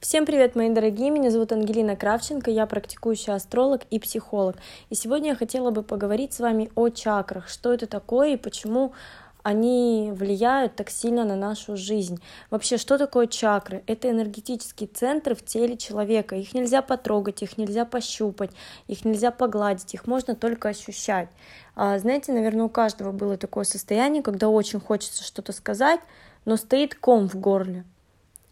Всем привет, мои дорогие! Меня зовут Ангелина Кравченко, я практикующий астролог и психолог. И сегодня я хотела бы поговорить с вами о чакрах, что это такое и почему они влияют так сильно на нашу жизнь. Вообще, что такое чакры? Это энергетические центры в теле человека. Их нельзя потрогать, их нельзя пощупать, их нельзя погладить, их можно только ощущать. А, знаете, наверное, у каждого было такое состояние, когда очень хочется что-то сказать, но стоит ком в горле.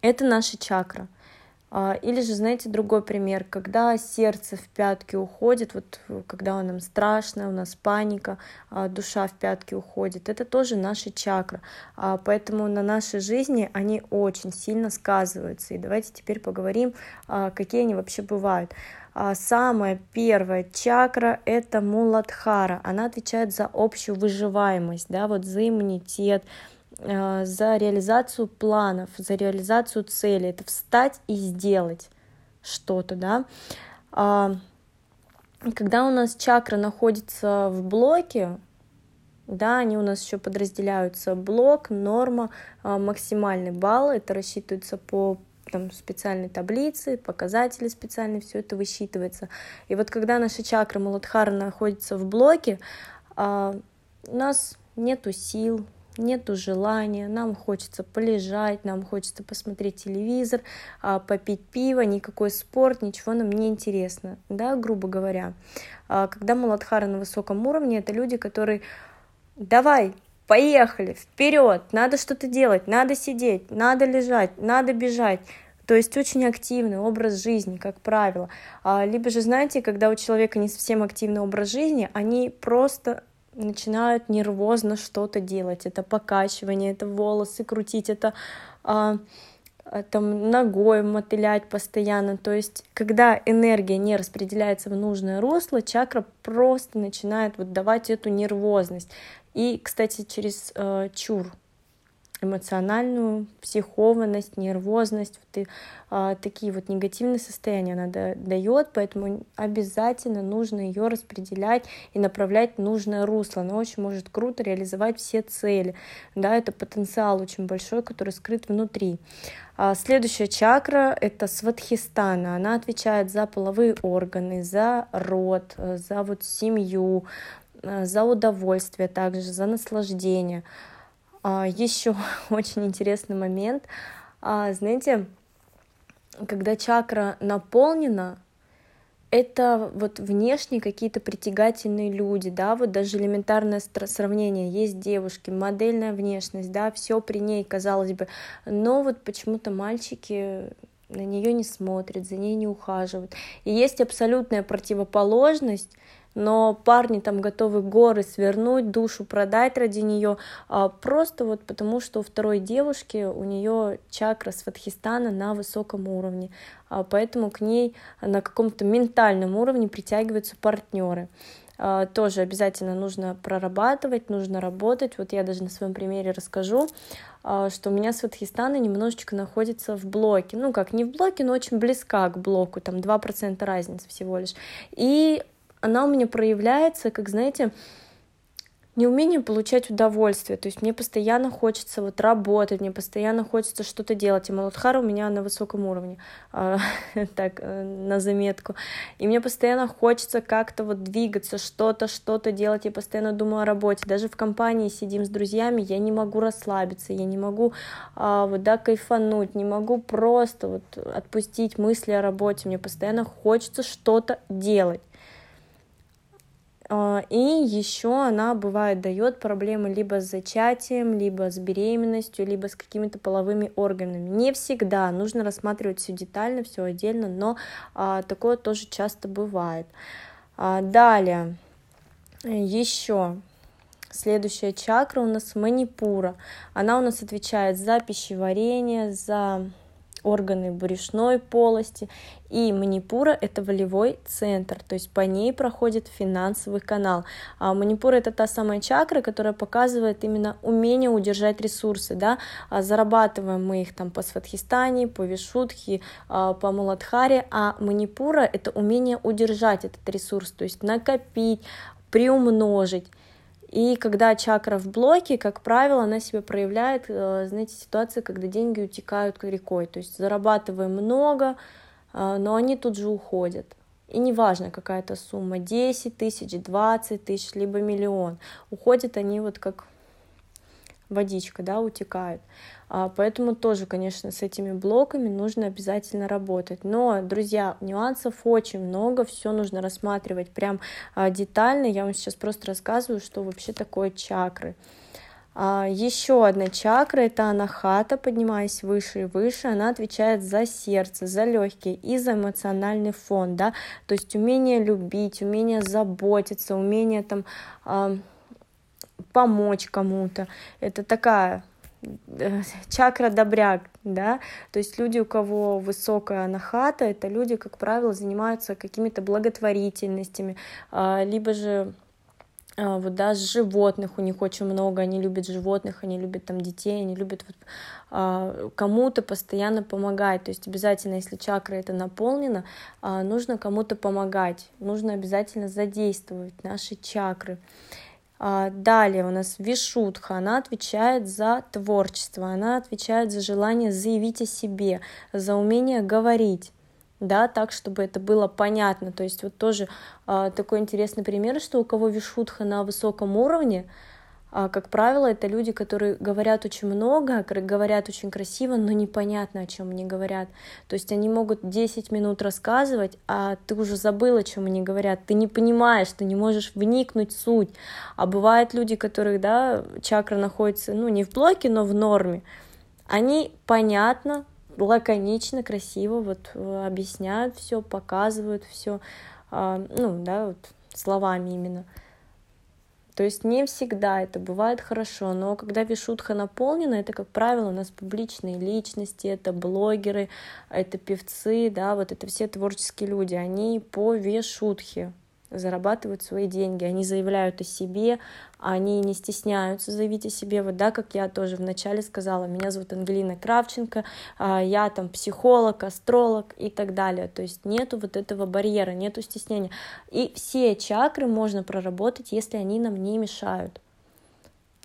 Это наша чакра. А, или же, знаете, другой пример, когда сердце в пятки уходит, вот когда нам страшно, у нас паника, а, душа в пятки уходит, это тоже наши чакры. А, поэтому на нашей жизни они очень сильно сказываются. И давайте теперь поговорим, какие они вообще бывают. Самая первая чакра — это Муладхара. Она отвечает за общую выживаемость, да, вот за иммунитет, Э, за реализацию планов, за реализацию цели. Это встать и сделать что-то, да. А, когда у нас чакра находится в блоке, да, они у нас еще подразделяются блок, норма, а, максимальный балл, это рассчитывается по там специальной таблицы, показатели специальные, все это высчитывается. И вот когда наша чакра Маладхара находится в блоке, а, у нас нету сил, нету желания, нам хочется полежать, нам хочется посмотреть телевизор, а, попить пиво, никакой спорт, ничего нам не интересно, да, грубо говоря. А, когда Маладхара на высоком уровне, это люди, которые давай, поехали, вперед, надо что-то делать, надо сидеть, надо лежать, надо бежать, то есть очень активный образ жизни, как правило. А, либо же, знаете, когда у человека не совсем активный образ жизни, они просто начинают нервозно что-то делать. Это покачивание, это волосы крутить, это а, а, там ногой мотылять постоянно. То есть, когда энергия не распределяется в нужное русло, чакра просто начинает вот давать эту нервозность. И, кстати, через э, чур эмоциональную психованность, нервозность, вот и, а, такие вот негативные состояния она да, дает, поэтому обязательно нужно ее распределять и направлять в нужное русло. Она очень может круто реализовать все цели. Да, это потенциал очень большой, который скрыт внутри. А следующая чакра — это сватхистана. Она отвечает за половые органы, за род, за вот семью, за удовольствие также, за наслаждение. А, Еще очень интересный момент. А, знаете, когда чакра наполнена, это вот внешне какие-то притягательные люди, да, вот даже элементарное сравнение, есть девушки, модельная внешность, да, все при ней, казалось бы, но вот почему-то мальчики на нее не смотрят, за ней не ухаживают. И есть абсолютная противоположность, но парни там готовы горы свернуть, душу продать ради нее, а просто вот потому, что у второй девушки у нее чакра сватхистана на высоком уровне, а поэтому к ней на каком-то ментальном уровне притягиваются партнеры а, тоже обязательно нужно прорабатывать, нужно работать. Вот я даже на своем примере расскажу, что у меня Сватхистана немножечко находится в блоке. Ну, как не в блоке, но очень близка к блоку, там 2% разницы всего лишь. И она у меня проявляется, как, знаете, неумение получать удовольствие. То есть мне постоянно хочется вот работать, мне постоянно хочется что-то делать. И Маладхара у меня на высоком уровне, а, так, э, на заметку. И мне постоянно хочется как-то вот двигаться, что-то, что-то делать. Я постоянно думаю о работе. Даже в компании сидим с друзьями, я не могу расслабиться, я не могу а, вот, да, кайфануть, не могу просто вот отпустить мысли о работе. Мне постоянно хочется что-то делать. А, и еще она бывает дает проблемы либо с зачатием, либо с беременностью, либо с какими-то половыми органами. Не всегда, нужно рассматривать все детально, все отдельно, но а, такое тоже часто бывает. А, далее, еще следующая чакра у нас манипура. Она у нас отвечает за пищеварение, за органы брюшной полости, и манипура — это волевой центр, то есть по ней проходит финансовый канал. А манипура — это та самая чакра, которая показывает именно умение удержать ресурсы, да, а зарабатываем мы их там по Сватхистане, по Вишудхи, а, по Муладхаре, а манипура — это умение удержать этот ресурс, то есть накопить, приумножить. И когда чакра в блоке, как правило, она себя проявляет, э, знаете, ситуация, когда деньги утекают рекой. То есть зарабатываем много, э, но они тут же уходят. И неважно, какая то сумма, 10 тысяч, 20 тысяч, либо миллион. Уходят они вот как водичка, да, утекает. А, поэтому тоже, конечно, с этими блоками нужно обязательно работать. Но, друзья, нюансов очень много, все нужно рассматривать прям а, детально. Я вам сейчас просто рассказываю, что вообще такое чакры. А, еще одна чакра это анахата, поднимаясь выше и выше, она отвечает за сердце, за легкие и за эмоциональный фон, да, то есть умение любить, умение заботиться, умение там помочь кому-то. Это такая э, чакра добряк, да, то есть люди, у кого высокая анахата, это люди, как правило, занимаются какими-то благотворительностями, а, либо же а, вот, да, с животных у них очень много, они любят животных, они любят там детей, они любят вот, а, кому-то постоянно помогать, то есть обязательно, если чакра это наполнена, нужно кому-то помогать, нужно обязательно задействовать наши чакры. А, далее у нас Вишутха, она отвечает за творчество, она отвечает за желание заявить о себе, за умение говорить да, так, чтобы это было понятно. То есть вот тоже э, такой интересный пример, что у кого вишутха на высоком уровне, а, как правило, это люди, которые говорят очень много, говорят очень красиво, но непонятно, о чем они говорят. То есть они могут 10 минут рассказывать, а ты уже забыл, о чем они говорят. Ты не понимаешь, ты не можешь вникнуть в суть. А бывают люди, которых, да, чакра находится, ну, не в блоке, но в норме. Они понятно, лаконично, красиво вот э, объясняют все, показывают все, а, ну, да, вот словами именно. То есть не всегда это бывает хорошо, но когда вишутха наполнена, это, как правило, у нас публичные личности, это блогеры, это певцы, да, вот это все творческие люди, они по вишутхе, зарабатывают свои деньги, они заявляют о себе, они не стесняются заявить о себе, вот да, как я тоже вначале сказала, меня зовут Ангелина Кравченко, а, я там психолог, астролог и так далее, то есть нету вот этого барьера, нету стеснения, и все чакры можно проработать, если они нам не мешают,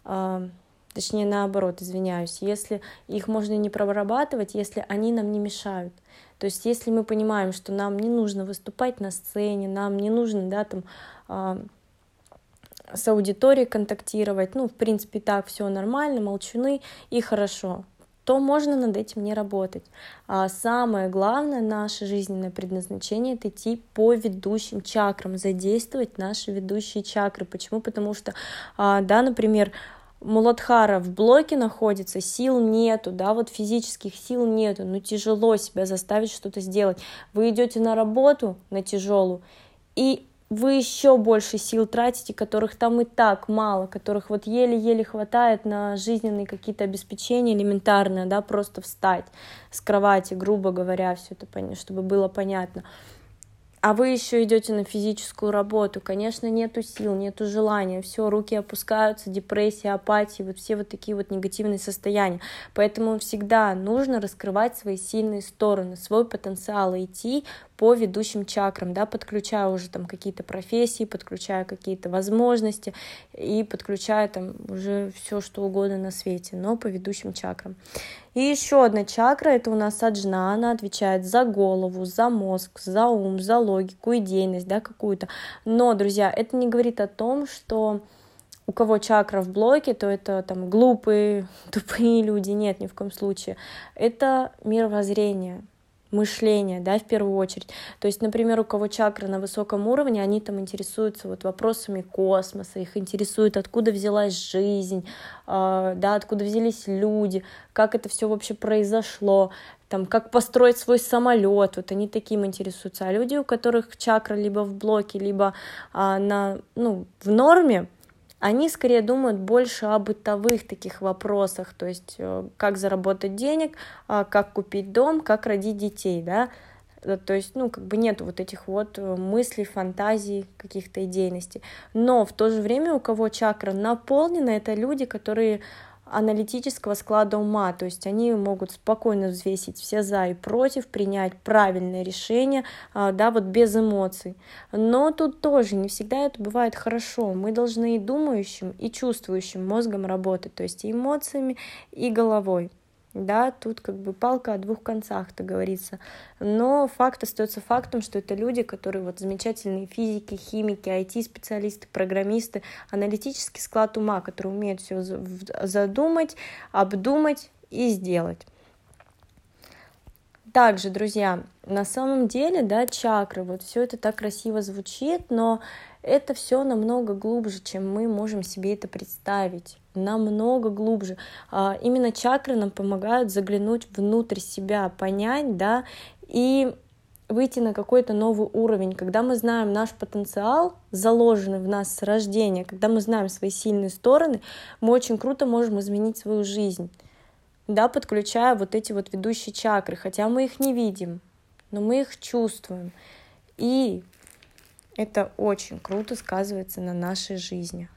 а, точнее наоборот, извиняюсь, если их можно не прорабатывать, если они нам не мешают, то есть, если мы понимаем, что нам не нужно выступать на сцене, нам не нужно, да, там, э, с аудиторией контактировать, ну, в принципе, так все нормально, молчуны и хорошо, то можно над этим не работать. А самое главное, наше жизненное предназначение — это идти по ведущим чакрам, задействовать наши ведущие чакры. Почему? Потому что, а, да, например, Муладхара в блоке находится, сил нету, да, вот физических сил нету, ну тяжело себя заставить что-то сделать. Вы идете на работу, на тяжелую, и вы еще больше сил тратите, которых там и так мало, которых вот еле-еле хватает на жизненные какие-то обеспечения элементарные, да, просто встать с кровати, грубо говоря, все это, чтобы было понятно а вы еще идете на физическую работу, конечно, нету сил, нету желания, все, руки опускаются, депрессия, апатия, вот все вот такие вот негативные состояния. Поэтому всегда нужно раскрывать свои сильные стороны, свой потенциал, идти по ведущим чакрам, да, подключая уже там какие-то профессии, подключая какие-то возможности и подключая там уже все что угодно на свете, но по ведущим чакрам. И еще одна чакра, это у нас саджна, она отвечает за голову, за мозг, за ум, за логику, идейность, да, какую-то. Но, друзья, это не говорит о том, что у кого чакра в блоке, то это там глупые, тупые люди. Нет, ни в коем случае. Это мировоззрение, мышления, да, в первую очередь. То есть, например, у кого чакры на высоком уровне, они там интересуются вот вопросами космоса, их интересует, откуда взялась жизнь, э, да, откуда взялись люди, как это все вообще произошло, там, как построить свой самолет, вот они таким интересуются. А люди, у которых чакра либо в блоке, либо а, на, ну, в норме, они скорее думают больше о бытовых таких вопросах, то есть э, как заработать денег, а, как купить дом, как родить детей, да, э, то есть, ну, как бы нет вот этих вот э, мыслей, фантазий, каких-то идейностей. Но в то же время у кого чакра наполнена, это люди, которые аналитического склада ума, то есть они могут спокойно взвесить все за и против, принять правильное решение, а, да, вот без эмоций. Но тут тоже не всегда это бывает хорошо. Мы должны и думающим, и чувствующим мозгом работать, то есть и эмоциями, и головой да, тут как бы палка о двух концах, так говорится. Но факт остается фактом, что это люди, которые вот замечательные физики, химики, IT-специалисты, программисты, аналитический склад ума, которые умеют все задумать, обдумать и сделать. Также, друзья, на самом деле, да, чакры, вот все это так красиво звучит, но это все намного глубже, чем мы можем себе это представить. Намного глубже. А, именно чакры нам помогают заглянуть внутрь себя, понять, да, и выйти на какой-то новый уровень, когда мы знаем наш потенциал, заложенный в нас с рождения, когда мы знаем свои сильные стороны, мы очень круто можем изменить свою жизнь, да, подключая вот эти вот ведущие чакры, хотя мы их не видим, но мы их чувствуем. И это очень круто сказывается на нашей жизни.